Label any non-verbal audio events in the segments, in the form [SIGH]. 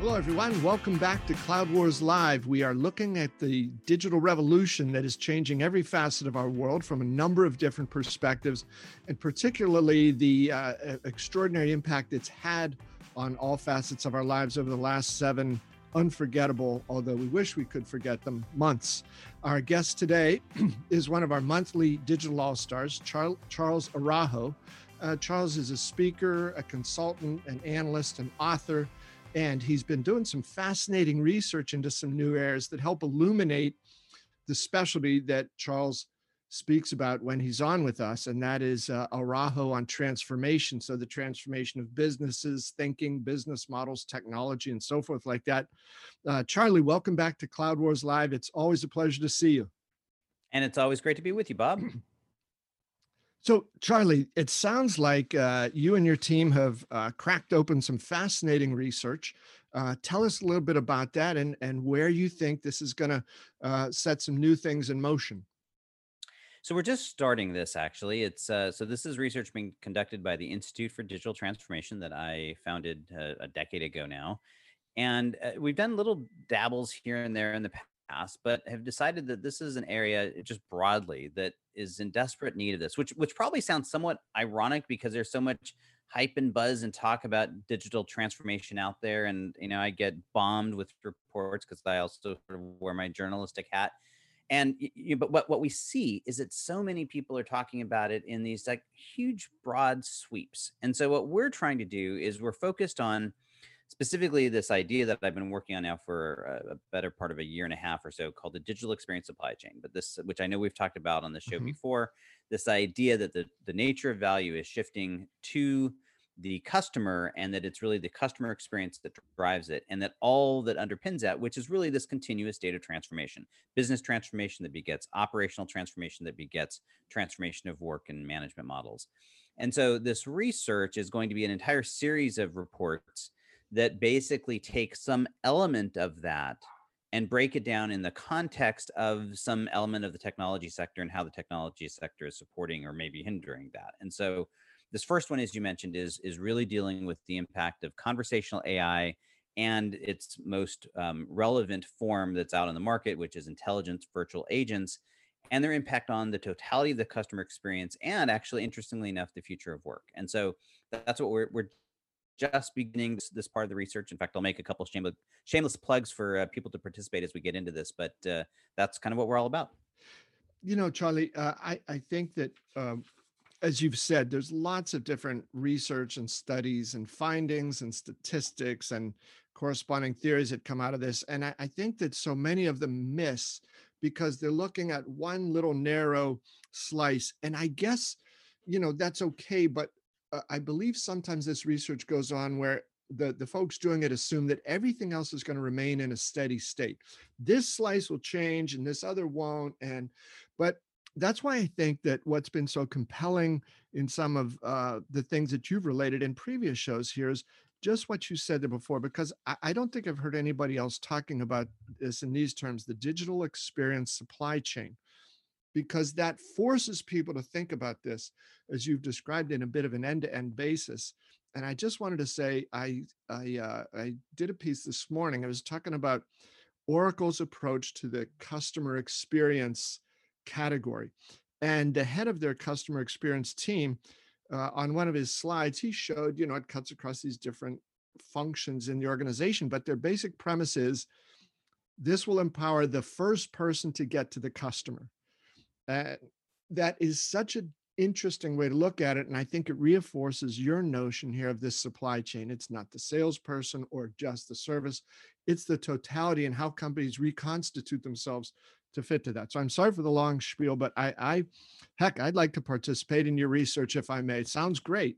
Hello, everyone. Welcome back to Cloud Wars Live. We are looking at the digital revolution that is changing every facet of our world from a number of different perspectives, and particularly the uh, extraordinary impact it's had on all facets of our lives over the last seven unforgettable, although we wish we could forget them, months. Our guest today [CLEARS THROAT] is one of our monthly digital all stars, Char- Charles Araujo. Uh, Charles is a speaker, a consultant, an analyst, an author and he's been doing some fascinating research into some new areas that help illuminate the specialty that Charles speaks about when he's on with us, and that is uh, on transformation. So, the transformation of businesses, thinking, business models, technology, and so forth, like that. Uh, Charlie, welcome back to Cloud Wars Live. It's always a pleasure to see you. And it's always great to be with you, Bob. [CLEARS THROAT] So, Charlie, it sounds like uh, you and your team have uh, cracked open some fascinating research. Uh, tell us a little bit about that and, and where you think this is going to uh, set some new things in motion. So we're just starting this actually. It's uh, so this is research being conducted by the Institute for Digital Transformation that I founded uh, a decade ago now, and we've done little dabbles here and there in the past, but have decided that this is an area eh, just broadly that is in desperate need of this, which which probably sounds somewhat ironic because there's so much hype and buzz and talk about digital transformation out there. And you know, I get bombed with reports because I also sort of wear my journalistic hat. And you, but what what we see is that so many people are talking about it in these like huge broad sweeps. And so what we're trying to do is we're focused on specifically this idea that I've been working on now for a, better part of a year and a half or so called the digital experience supply chain. But this, which I know we've talked about on the show mm-hmm. before, this idea that the, the nature of value is shifting to the customer and that it's really the customer experience that drives it and that all that underpins that which is really this continuous data transformation business transformation that begets operational transformation that begets transformation of work and management models and so this research is going to be an entire series of reports that basically take some element of that and break it down in the context of some element of the technology sector and how the technology sector is supporting or maybe hindering that. And so this first one, as you mentioned, is is really dealing with the impact of conversational AI and its most um, relevant form that's out on the market, which is intelligence virtual agents, and their impact on the totality of the customer experience, and actually, interestingly enough, the future of work. And so that's what we're, we're just beginning this, this, part of the research. In fact, I'll make a couple shameless, shameless plugs for uh, people to participate as we get into this, but uh, that's kind of what we're all about. You know, Charlie, uh, I, I think that, um, as you've said, there's lots of different research and studies and findings and statistics and corresponding theories that come out of this. And I, I think that so many of them miss because they're looking at one little narrow slice. And I guess, you know, that's okay. But I believe sometimes this research goes on where the, the folks doing it assume that everything else is going to remain in a steady state. This slice will change and this other won't. And but that's why I think that what's been so compelling in some of uh, the things that you've related in previous shows here is just what you said there before, because I, I don't think I've heard anybody else talking about this in these terms the digital experience supply chain because that forces people to think about this as you've described in a bit of an end-to-end basis. And i just wanted to say i i uh, i did a piece this morning. I was talking about oracle's approach to the customer experience category. And the head of their customer experience team uh, on one of his slides he showed you know it cuts across these different functions in the organization but their basic premise is this will empower the first person to get to the customer uh, that is such an interesting way to look at it. And I think it reinforces your notion here of this supply chain. It's not the salesperson or just the service, it's the totality and how companies reconstitute themselves to fit to that. So I'm sorry for the long spiel, but I, I heck, I'd like to participate in your research if I may. It sounds great.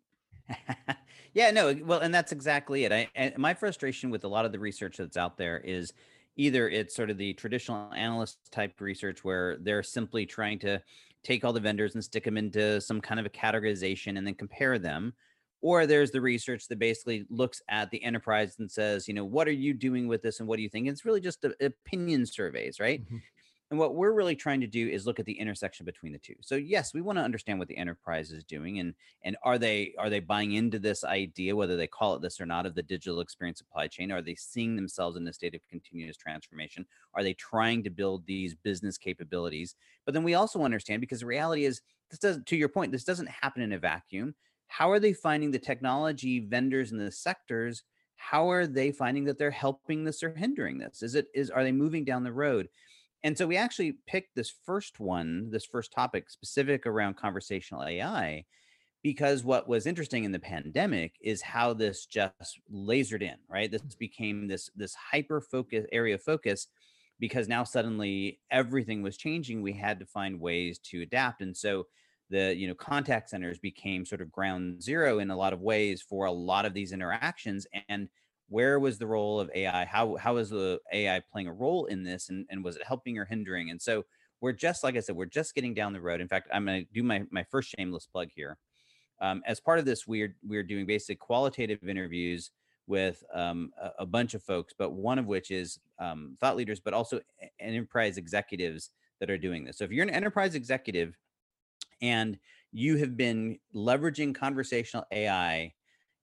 [LAUGHS] yeah, no, well, and that's exactly it. I, my frustration with a lot of the research that's out there is either it's sort of the traditional analyst type research where they're simply trying to take all the vendors and stick them into some kind of a categorization and then compare them or there's the research that basically looks at the enterprise and says you know what are you doing with this and what do you think and it's really just a, opinion surveys right mm-hmm. And what we're really trying to do is look at the intersection between the two. So yes, we want to understand what the enterprise is doing and and are they are they buying into this idea whether they call it this or not of the digital experience supply chain? Are they seeing themselves in a state of continuous transformation? Are they trying to build these business capabilities? But then we also understand because the reality is this doesn't to your point this doesn't happen in a vacuum. How are they finding the technology vendors in the sectors how are they finding that they're helping this or hindering this is it is are they moving down the road and so we actually picked this first one, this first topic specific around conversational AI, because what was interesting in the pandemic is how this just lasered in, right? This mm-hmm. became this this hyper focus area of focus because now suddenly everything was changing. We had to find ways to adapt. And so the you know contact centers became sort of ground zero in a lot of ways for a lot of these interactions. And where was the role of AI? How how is the AI playing a role in this, and and was it helping or hindering? And so we're just like I said, we're just getting down the road. In fact, I'm going to do my my first shameless plug here. Um, as part of this, we're we're doing basic qualitative interviews with um, a, a, bunch of folks, but one of which is um, thought leaders, but also enterprise executives that are doing this. So if you're an enterprise executive and you have been leveraging conversational AI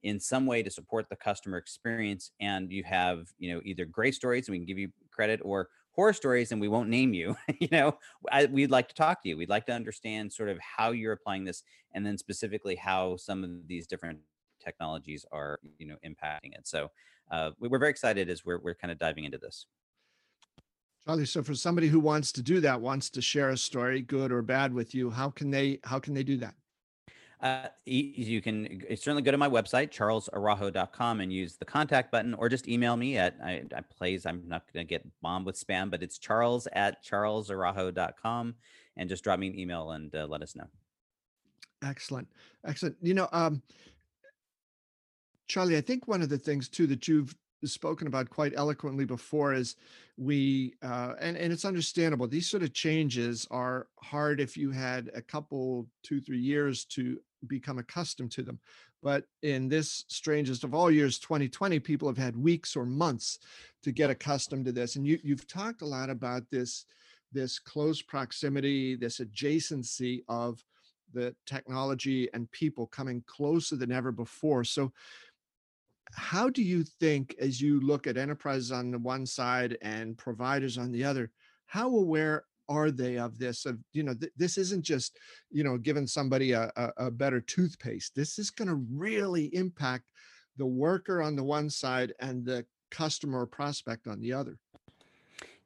in some way to support the customer experience and you have you know either great stories and we can give you credit or horror stories and we won't name you [LAUGHS] you know? I, we'd like to talk to you. We'd like to understand sort of how you're applying this and then specifically how some of these different technologies are you know impacting it. So uh, we're very excited as we're, we're kind of diving into this. Charlie so for somebody who wants to do that wants to share a story good or bad with you how can they how can they do that uh, you can certainly go to my website, charlesaraujo.com, and use the contact button, or just email me at, I, I plays, I'm not going to get bombed with spam, but it's charles at charlesaraujo.com, and just drop me an email and uh, let us know. Excellent. Excellent. You know, um, Charlie, I think one of the things too that you've spoken about quite eloquently before is we uh, and and it's understandable these sort of changes are hard if you had a couple two three years to become accustomed to them. But in this strangest of all years, 2020, people have had weeks or months to get accustomed to this. And you, you've talked a lot about this, this close proximity, this adjacency of the technology and people coming closer than ever before. So, how do you think, as you look at enterprises on the one side and providers on the other, how aware are they of this? Of you know th- this isn't just you know giving somebody a, a, a better toothpaste. This is going to really impact the worker on the one side and the customer prospect on the other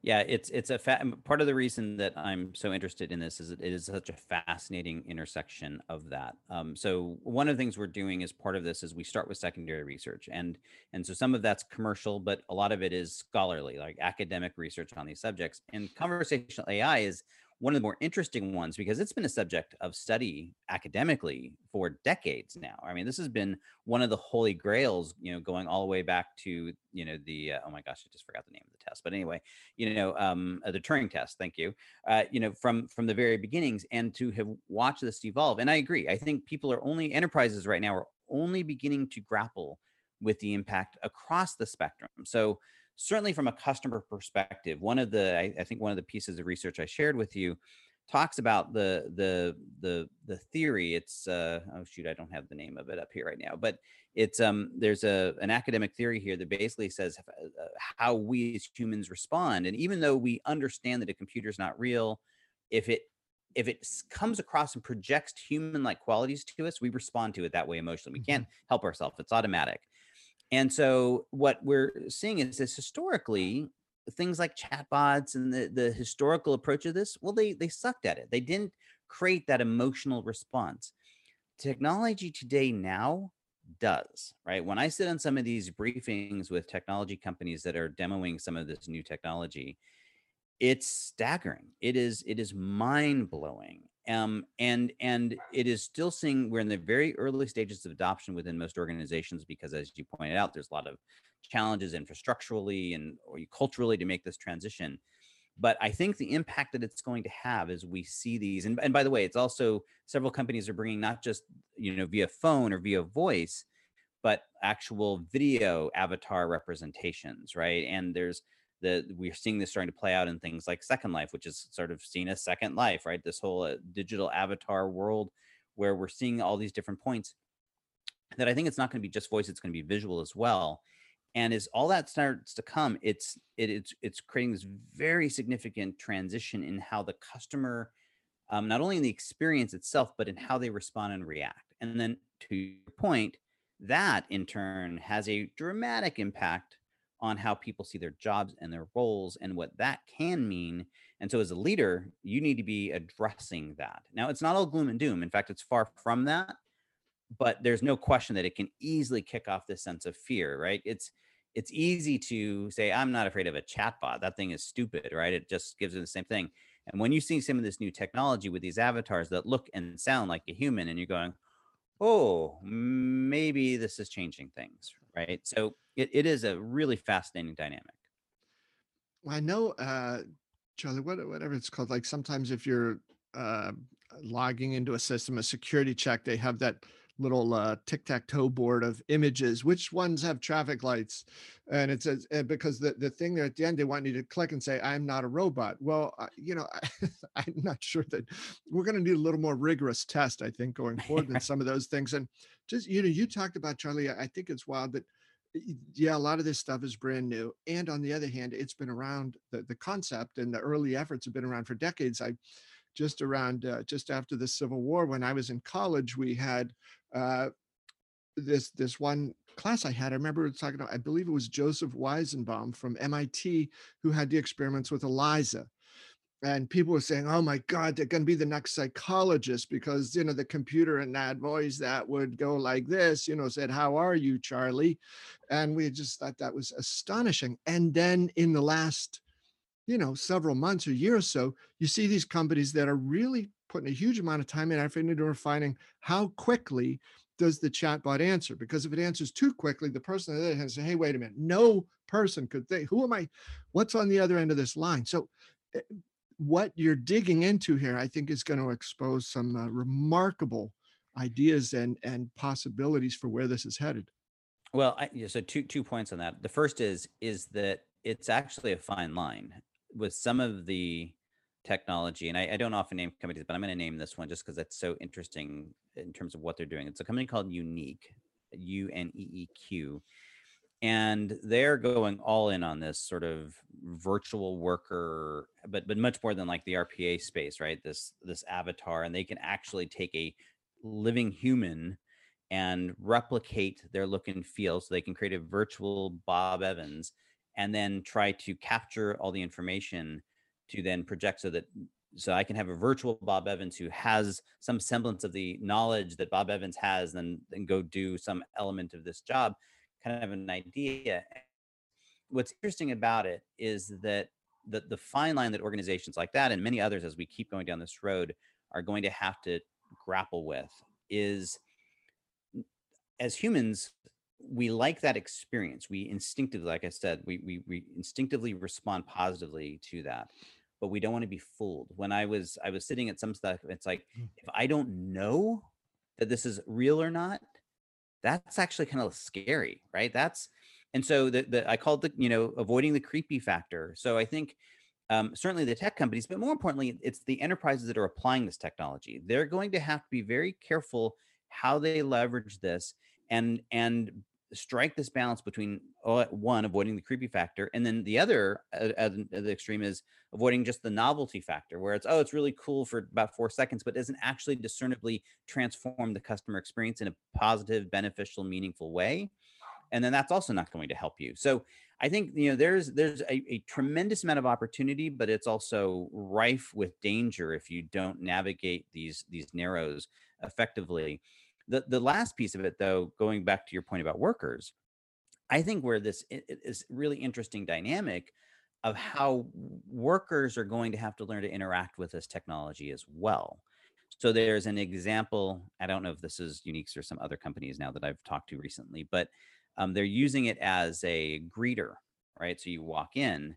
yeah, it's it's a fa- part of the reason that I'm so interested in this is it is such a fascinating intersection of that. Um, so one of the things we're doing as part of this is we start with secondary research, and and so some of that's commercial, but a lot of it is scholarly, like academic research on these subjects. And conversational AI is one of the more interesting ones because it's been a subject of study academically for decades now. I mean, this has been one of the holy grails, you know, going all the way back to, you know, the, uh, oh my gosh, I just forgot the name of the test. But anyway, you know, um, uh, the Turing test, thank you, uh, you know, from, from the very beginnings and to have watched this evolve. And I agree. I think people are only, enterprises right now are only beginning to grapple with the impact across the spectrum. So certainly from a customer perspective, one of the I, I, think one of the pieces of research I shared with you talks about the the the the theory. It's uh, oh shoot, I don't have the name of it up here right now, but it's um there's a an academic theory here that basically says uh, how we as humans respond, and even though we understand that a computer is not real, if it if it comes across and projects human-like qualities to us, we respond to it that way emotionally. We mm-hmm. can't help ourselves; it's automatic. And so what we're seeing is this historically things like chatbots and the, the historical approach of this, well, they they sucked at it. They didn't create that emotional response. Technology today now does, right? When I sit on some of these briefings with technology companies that are demoing some of this new technology, it's staggering. It is it is mind-blowing um, and and it is still seeing we're in the very early stages of adoption within most organizations because as you pointed out there's a lot of challenges infrastructurally and or culturally to make this transition. But i think the impact that it's going to have as we see these and, and by the way it's also several companies are bringing not just you know via phone or via voice but actual video avatar representations right? And there's that we're seeing this starting to play out in things like Second Life, which is sort of seen as Second Life, right? This whole uh, digital avatar world where we're seeing all these different points. That I think it's not going to be just voice; it's going to be visual as well. And as all that starts to come, it's it, it's it's creating this very significant transition in how the customer, um, not only in the experience itself, but in how they respond and react. And then to your point, that in turn has a dramatic impact on how people see their jobs and their roles and what that can mean. And so, as a leader, you need to be addressing that. Now, it's not all gloom and doom. In fact, it's far from that. But there's no question that it can easily kick off this sense of fear, right? It's it's easy to say, I'm not afraid of a chatbot. That thing is stupid, right? It just gives it the same thing. And when you see some of this new technology with these avatars that look and sound like a human, and you're going, oh, maybe this is changing things, right? So it, it is a really fascinating dynamic. Well, I know, uh, Charlie, what, whatever it's called, like sometimes if you're uh, logging into a system, a security check, they have that little uh, tic-tac-toe board of images which ones have traffic lights? And it says and because the, the thing there at the end they want you to click and say i'm not a robot. Well uh, you know [LAUGHS] I, am not sure that we're going to need a little more rigorous test i think going [LAUGHS] forward than some of those things. And just you know you talked about charlie i think it's wild that yeah a lot of this stuff is brand new. And on the other hand it's been around the, the concept and the early efforts have been around for decades. I just around uh, just after the Civil War, when I was in college, we had uh, this this one class I had. I remember talking about, I believe it was Joseph Weizenbaum from MIT who had the experiments with ELIZA. And people were saying, oh my God, they're going to be the next psychologist because, you know, the computer in that voice that would go like this, you know, said, How are you, Charlie? And we just thought that was astonishing. And then in the last you know, several months or year or so, you see these companies that are really putting a huge amount of time and effort into refining how quickly does the chatbot answer? Because if it answers too quickly, the person on the other hand say, hey, wait a minute, no person could think, who am I? What's on the other end of this line? So eh, what you're digging into here, I think, is going to expose some uh, remarkable ideas and and possibilities for where this is headed. Well, I, so two two points on that. The first is is that it's actually a fine line with some of the technology, and I, I don't often name companies, but I'm going to name this one just because it's so interesting in terms of what they're doing. It's a company called UneeQ, U N E E Q, and they're going all in on this sort of virtual worker, but but much more than like the RPA space, right? This this avatar, and they can actually take a living human and replicate their look and feel so they can create a virtual Bob Evans and then try to capture all the information to then project so that so I can have a virtual Bob Evans who has some semblance of the knowledge that Bob Evans has, and then go do some element of this job, kind of an idea. What's interesting about it is that the, the fine line that organizations like that and many others, as we keep going down this road, are going to have to grapple with is as humans, we like that experience. We instinctively, like I said, we, we we instinctively respond positively to that, but we don't want to be fooled. When I was I was sitting at some stuff, it's like Mm. if I don't know that this is real or not, that's actually kind of scary, right? That's and so the, the I called the you know avoiding the creepy factor. So I think um, certainly the tech companies, but more importantly, it's the enterprises that are applying this technology. They're going to have to be very careful how they leverage this and and strike this balance between uh, one avoiding the creepy factor and then the other the extreme is avoiding just the novelty factor where it's oh it's really cool for about four seconds but doesn't actually discernibly transform the customer experience in a positive beneficial meaningful way and then that's also not going to help you. So i think you know there's there's a, a tremendous amount of opportunity but it's also rife with danger if you don't navigate these these narrows effectively the the last piece of it, though, going back to your point about workers, I think where this is really interesting dynamic of how workers are going to have to learn to interact with this technology as well. So there's an example. I don't know if this is UneeQ's or some other companies now that I've talked to recently, but um, they're using it as a greeter, right? So you walk in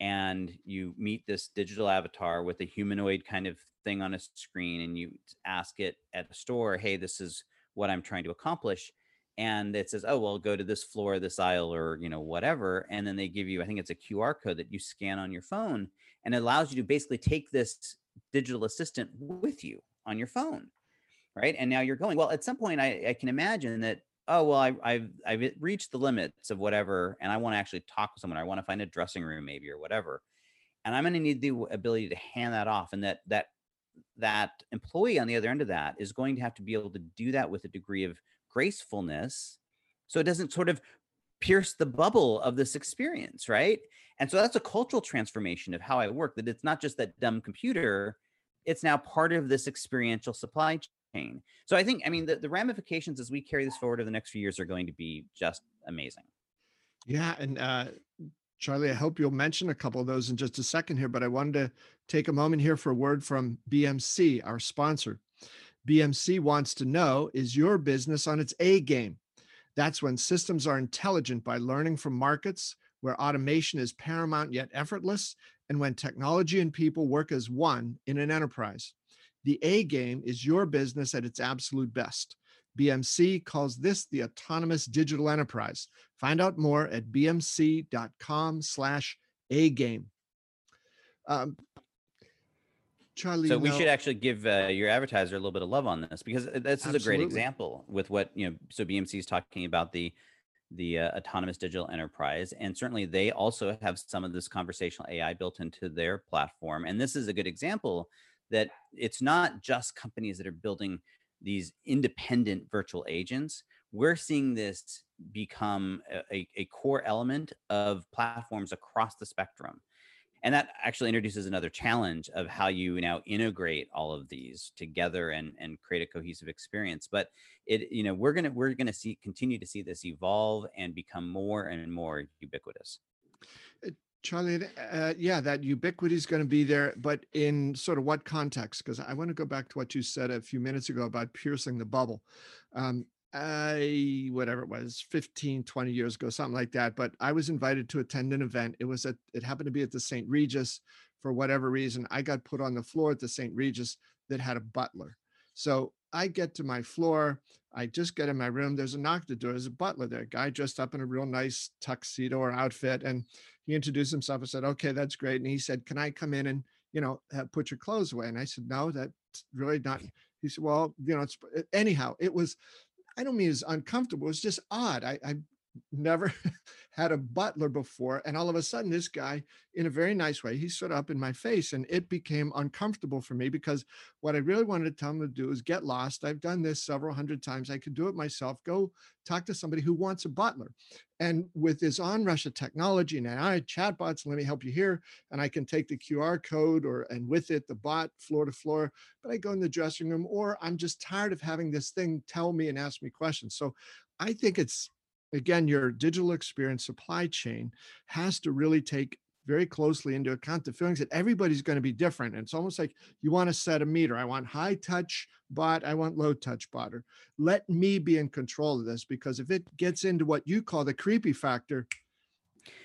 and you meet this digital avatar with a humanoid kind of thing on a screen and you ask it at a store hey this is what i'm trying to accomplish and it says, "Oh, well, go to this floor, this aisle, or you know whatever," and then they give you, I think it's a QR code that you scan on your phone, and it allows you to basically take this digital assistant with you on your phone, right? And now you're going. Well, at some point, I, I can imagine that. Oh well, I, I've I've reached the limits of whatever, and I want to actually talk to someone. I want to find a dressing room, maybe or whatever, and I'm going to need the ability to hand that off, and that that that employee on the other end of that is going to have to be able to do that with a degree of gracefulness so it doesn't sort of pierce the bubble of this experience right and so that's a cultural transformation of how i work that it's not just that dumb computer it's now part of this experiential supply chain so i think i mean the, the ramifications as we carry this forward over the next few years are going to be just amazing yeah and uh Charlie, I hope you'll mention a couple of those in just a second here, but I wanted to take a moment here for a word from BMC, our sponsor. BMC wants to know is your business on its A game? That's when systems are intelligent by learning from markets where automation is paramount yet effortless, and when technology and people work as one in an enterprise. The A game is your business at its absolute best. BMC calls this the autonomous digital enterprise. Find out more at bmc.com slash A game. Um, Charlie, so we know, should actually give uh, your advertiser a little bit of love on this because this is absolutely. a great example with what you know. So BMC is talking about the the uh, autonomous digital enterprise, and certainly they also have some of this conversational AI built into their platform. And this is a good example that it's not just companies that are building these independent virtual agents, we're seeing this become a, a, core element of platforms across the spectrum. And that actually introduces another challenge of how you now integrate all of these together and, and create a cohesive experience. But it, you know, we're gonna we're gonna see continue to see this evolve and become more and more ubiquitous. Charlie, uh, yeah, that ubiquity is going to be there, but in sort of what context? Because I want to go back to what you said a few minutes ago about piercing the bubble. Um, I, whatever it was, 15, 20 years ago, something like that. But I was invited to attend an event. It was at, it happened to be at the St. Regis for whatever reason. I got put on the floor at the St. Regis that had a butler. So I get to my floor. I just get in my room. There's a knock at the door. There's a butler there, a guy dressed up in a real nice tuxedo or outfit. And he introduced himself. I said, okay, that's great. And he said, can I come in and, you know, put your clothes away? And I said, no, that's really not. He said, well, you know, it's anyhow, it was, I don't mean it's uncomfortable. It's just odd. I, I never [LAUGHS] had a butler before. And all of a sudden, this guy, in a very nice way, he stood up in my face and it became uncomfortable for me because what I really wanted to tell him to do is get lost. I've done this several hundred times. I could do it myself. Go talk to somebody who wants a butler. And with this onrush of technology and AI chatbots, let me help you here. And I can take the QR code or and with it the bot floor to floor. But I go in the dressing room, or I'm just tired of having this thing tell me and ask me questions. So I think it's again, your digital experience supply chain has to really take very closely into account the feelings that everybody's going to be different. And it's almost like you want to set a meter. I want high touch bot, I want low touch bot. Or let me be in control of this because if it gets into what you call the creepy factor,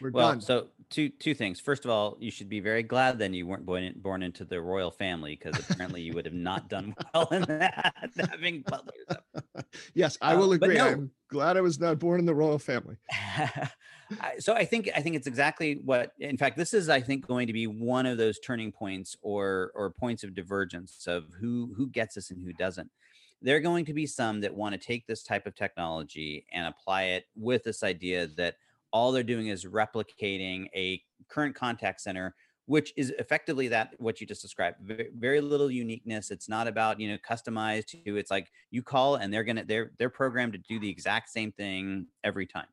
we're well, done. So two two things. First of all, you should be very glad then you weren't born, in, born into the royal family because apparently you would have not done [LAUGHS] well in that [LAUGHS] having butlers. [LAUGHS] yes, I will um, agree. No. I'm glad I was not born in the royal family. so I think I think it's exactly what. In fact, this is I think going to be one of those turning points or or points of divergence of who who gets this and who doesn't. There are going to be some that want to take this type of technology and apply it with this idea that all they're doing is replicating a current contact center which is effectively that what you just described very, little uniqueness. It's not about you know customized to it's like you call and they're gonna they're they're programmed to do the exact same thing every time.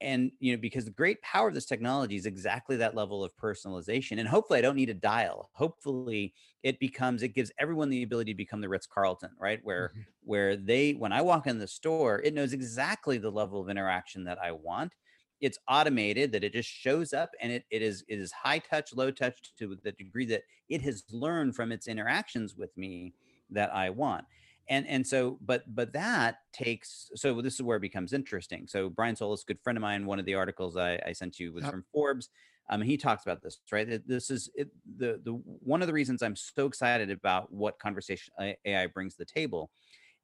And you know because the great power of this technology is exactly that level of personalization and hopefully i don't need a dial. Hopefully it becomes it gives everyone the ability to become the ritz carlton right? Where mm-hmm. where they when i walk in the store it knows exactly the level of interaction that i want it's automated that it just shows up and it, it is it is high touch low touch to the degree that it has learned from its interactions with me that i want. And and so but but that takes so this is where it becomes interesting. So brian solis good friend of mine one of the articles i, I sent you was yep. from forbes um, he talks about this right? This is it, the the one of the reasons i'm so excited about what conversation ai brings to the table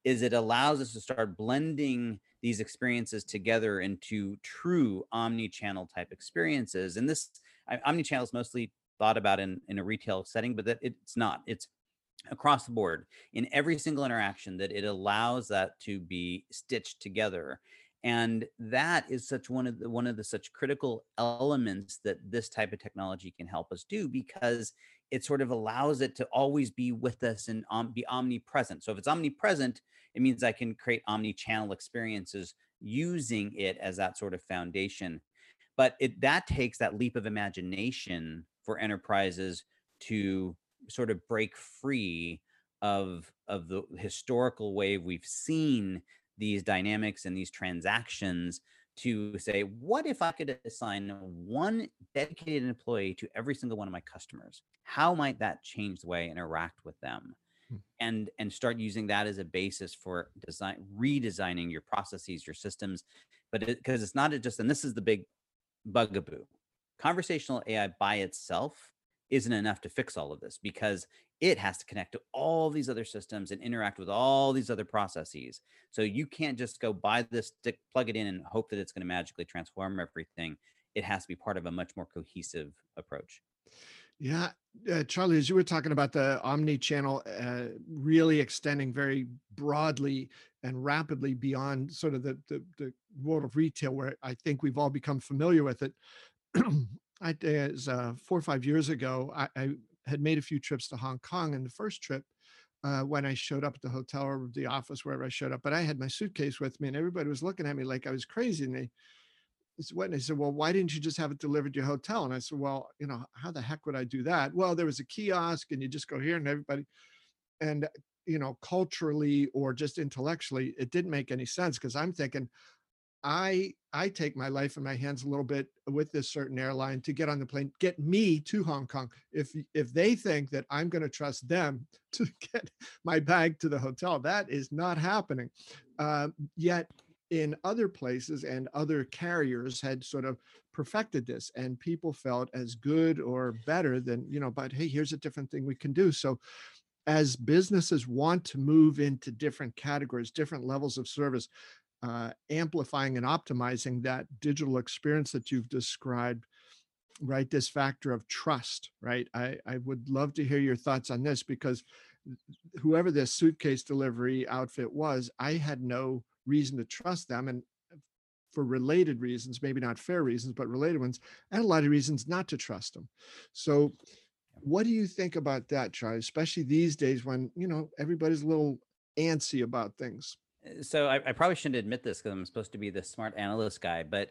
is it allows us to start blending these experiences together into true omni-channel type experiences. And this omni-channel is mostly thought about in, in a retail setting, but that it's not. It's across the board in every single interaction that it allows that to be stitched together and that is such one of the one of the such critical elements that this type of technology can help us do because it sort of allows it to always be with us and um, be omnipresent. So if it's omnipresent it means i can create omni-channel experiences using it as that sort of foundation. But it that takes that leap of imagination for enterprises to sort of break free of of the historical way we've seen these dynamics and these transactions to say, what if I could assign one dedicated employee to every single one of my customers? How might that change the way I interact with them? Hmm. And and start using that as a basis for design redesigning your processes, your systems. But because it, it's not just, and this is the big bugaboo. Conversational AI by itself isn't enough to fix all of this because it has to connect to all these other systems and interact with all these other processes. So you can't just go buy this stick, plug it in, and hope that it's going to magically transform everything. It has to be part of a much more cohesive approach. Yeah, uh, Charlie, as you were talking about the omni-channel uh, really extending very broadly and rapidly beyond sort of the, the, the world of retail, where I think we've all become familiar with it. [CLEARS THROAT] I as uh, four or five years ago, I, I, had made a few trips to Hong Kong, and the first trip, uh, when I showed up at the hotel or the office, wherever I showed up, but I had my suitcase with me, and everybody was looking at me like I was crazy. And they, what? And they said, well, why didn't you just have it delivered to your hotel? And I said, well, you know, how the heck would I do that? Well, there was a kiosk, and you just go here, and everybody, and you know, culturally or just intellectually, it didn't make any sense because I'm thinking, I I take my life in my hands a little bit with this certain airline to get on the plane, get me to Hong Kong. If if they think that I'm going to trust them [LAUGHS] to get my bag to the hotel, that is not happening. Uh, yet in other places and other carriers had sort of perfected this and people felt as good or better than you know but hey here's a different thing we can do so as businesses want to move into different categories different levels of service uh, amplifying and optimizing that digital experience that you've described right this factor of trust right? I i would love to hear your thoughts on this because whoever this suitcase delivery outfit was i had no reason to trust them and for related reasons maybe not fair reasons but related ones i had a lot of reasons not to trust them so what do you think about that charlie especially these days when you know everybody's a little antsy about things? uh, so I, I, probably shouldn't admit this because I'm supposed to be the smart analyst guy. But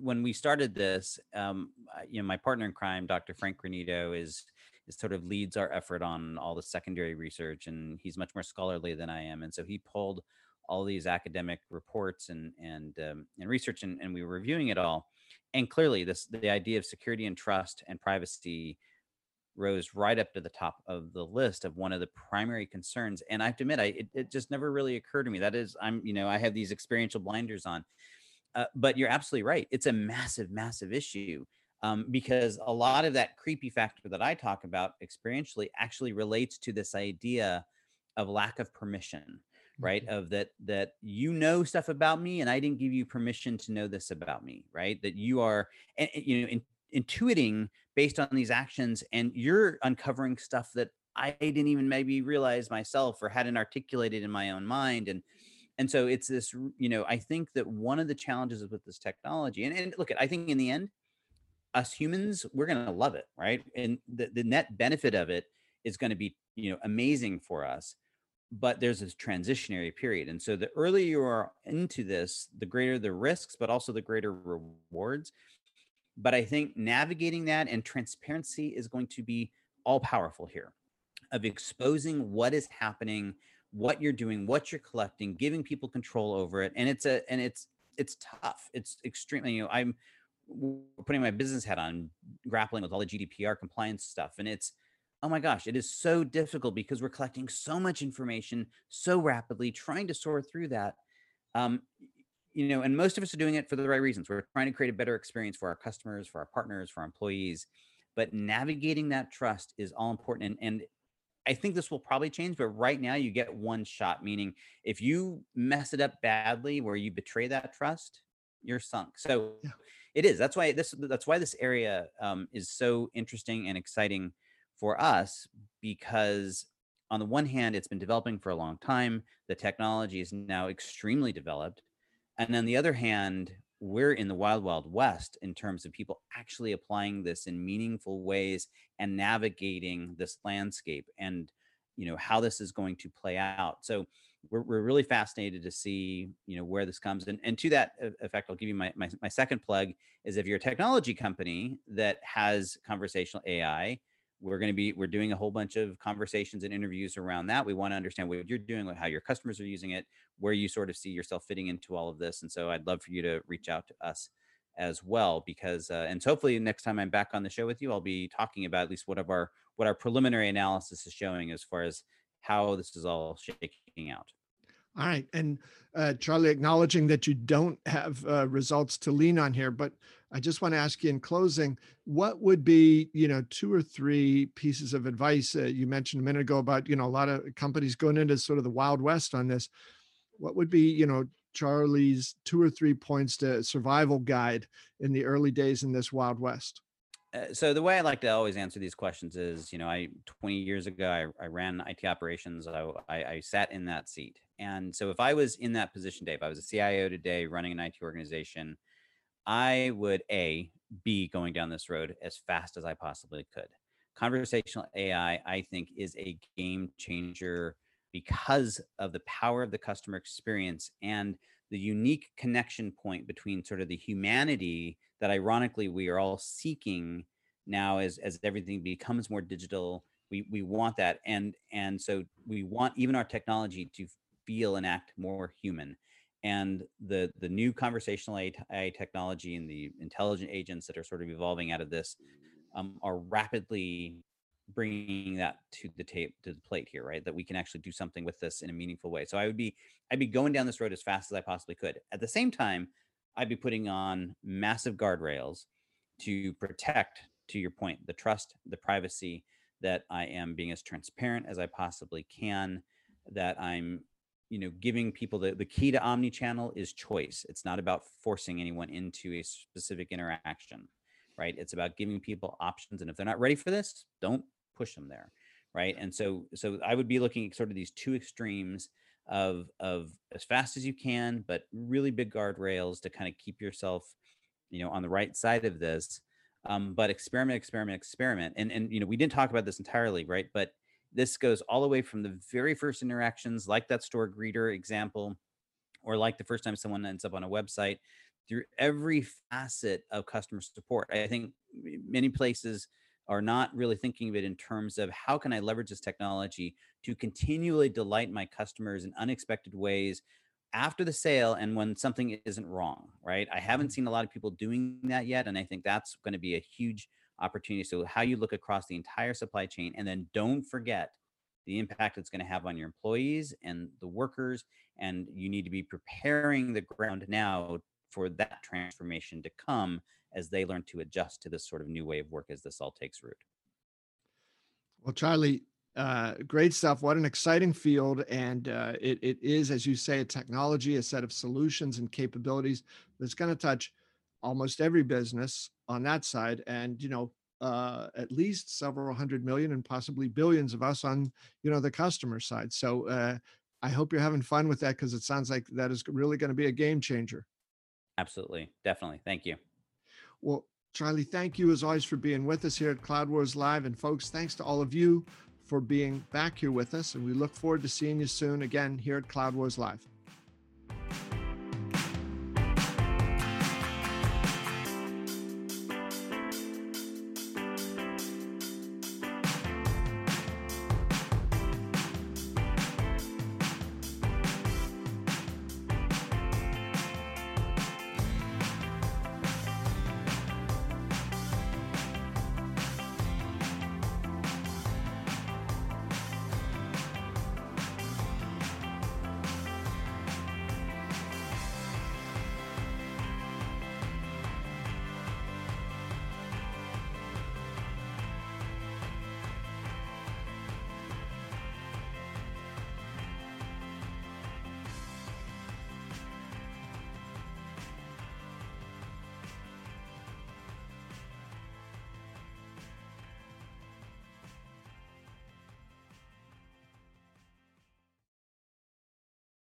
when we started this, um, you know, my partner in crime, Dr. Frank Granito, is is sort of leads our effort on all the secondary research, and he's much more scholarly than I am. And so he pulled all these academic reports and and um, and research, and, and we were reviewing it all. And clearly, this the idea of security and trust and privacy rose right up to the top of the list of one of the primary concerns. And I have to admit, I it, it just never really occurred to me. That is, I'm you know I have these experiential blinders on, uh, but you're absolutely right. It's a massive, massive issue. Um, because a lot of that creepy factor that I talk about experientially actually relates to this idea of lack of permission, right? Mm-hmm. Of that that you know stuff about me and I didn't give you permission to know this about me, right? That you are, and, you know, in, intuiting based on these actions and you're uncovering stuff that I didn't even maybe realize myself or hadn't articulated in my own mind and and so it's this you know I think that one of the challenges with this technology and, and look at I think in the end us humans we're going to love it right? And the, the net benefit of it is going to be you know amazing for us but there's this transitionary period and so the earlier you are into this the greater the risks but also the greater rewards but I think navigating that and transparency is going to be all powerful here of exposing what is happening, what you're doing, what you're collecting, giving people control over it. And it's a and it's it's tough. It's extremely, you know, I'm putting my business hat on, grappling with all the GDPR compliance stuff. And it's, oh my gosh, it is so difficult because we're collecting so much information so rapidly, trying to sort through that. Um, you know, and most of us are doing it for the right reasons. We're trying to create a better experience for our customers, for our partners, for our employees. But navigating that trust is all important. And, and I think this will probably change, but right now you get one shot, meaning if you mess it up badly where you betray that trust, you're sunk. So yeah. it is. That's why this that's why this area um, is so interesting and exciting for us because on the one hand, it's been developing for a long time. The technology is now extremely developed. And on the other hand, we're in the wild, wild west in terms of people actually applying this in meaningful ways and navigating this landscape and you know how this is going to play out. So we're, we're really fascinated to see you know where this comes and, and to that effect i'll give you my, my, my second plug is if you're a technology company that has conversational ai we're going to be we're doing a whole bunch of conversations and interviews around that we want to understand what you're doing how your customers are using it where you sort of see yourself fitting into all of this and so i'd love for you to reach out to us as well because uh, and so hopefully next time i'm back on the show with you i'll be talking about at least what of our what our preliminary analysis is showing as far as how this is all shaking out all right. And uh, Charlie, acknowledging that you don't have uh, results to lean on here, but I just want to ask you in closing, what would be, you know, two or three pieces of advice? Uh, you mentioned a minute ago about, you know, a lot of companies going into sort of the Wild West on this. What would be, you know, Charlie's two or three points to survival guide in the early days in this Wild West? Uh, so the way I like to always answer these questions is, you know, I 20 years ago I, I ran IT operations. I, I, I sat in that seat, and so if I was in that position, Dave, I was a CIO today running an IT organization, I would a be going down this road as fast as I possibly could. Conversational AI, I think, is a game changer because of the power of the customer experience and the unique connection point between sort of the humanity that ironically we are all seeking now as as everything becomes more digital we we want that and and so we want even our technology to feel and act more human and the the new conversational AI technology and the intelligent agents that are sort of evolving out of this um, are rapidly bringing that to the tape to the plate here right? That we can actually do something with this in a meaningful way. So i would be i'd be going down this road as fast as i possibly could. At the same time I'd be putting on massive guardrails to protect, to your point, the trust, the privacy, that I am being as transparent as I possibly can, that I'm, you know, giving people the, the key to omni-channel is choice. It's not about forcing anyone into a specific interaction, right? It's about giving people options. And if they're not ready for this, don't push them there. Right. And so so I would be looking at sort of these two extremes of of as fast as you can, but really big guardrails to kind of keep yourself, you know, on the right side of this. Um, but experiment, experiment, experiment. And and you know, we didn't talk about this entirely, right? But this goes all the way from the very first interactions, like that store greeter example, or like the first time someone ends up on a website, through every facet of customer support. I think many places are not really thinking of it in terms of how can I leverage this technology to continually delight my customers in unexpected ways after the sale and when something isn't wrong, right? I haven't mm-hmm. seen a lot of people doing that yet. And I think that's going to be a huge opportunity. So, how you look across the entire supply chain, and then don't forget the impact it's going to have on your employees and the workers. And you need to be preparing the ground now for that transformation to come as they learn to adjust to this sort of new way of work as this all takes root. Well, Charlie, uh, great stuff. What an exciting field. And uh, it, it is, as you say, a technology, a set of solutions and capabilities that's going to touch almost every business on that side. And, you know, uh, at least several hundred million and possibly billions of us on, you know, the customer side. So uh, I hope you're having fun with that because it sounds like that is really going to be a game changer. Absolutely. Definitely. Thank you. Well, Charlie, thank you as always for being with us here at Cloud Wars Live. And folks, thanks to all of you for being back here with us. And we look forward to seeing you soon again here at Cloud Wars Live.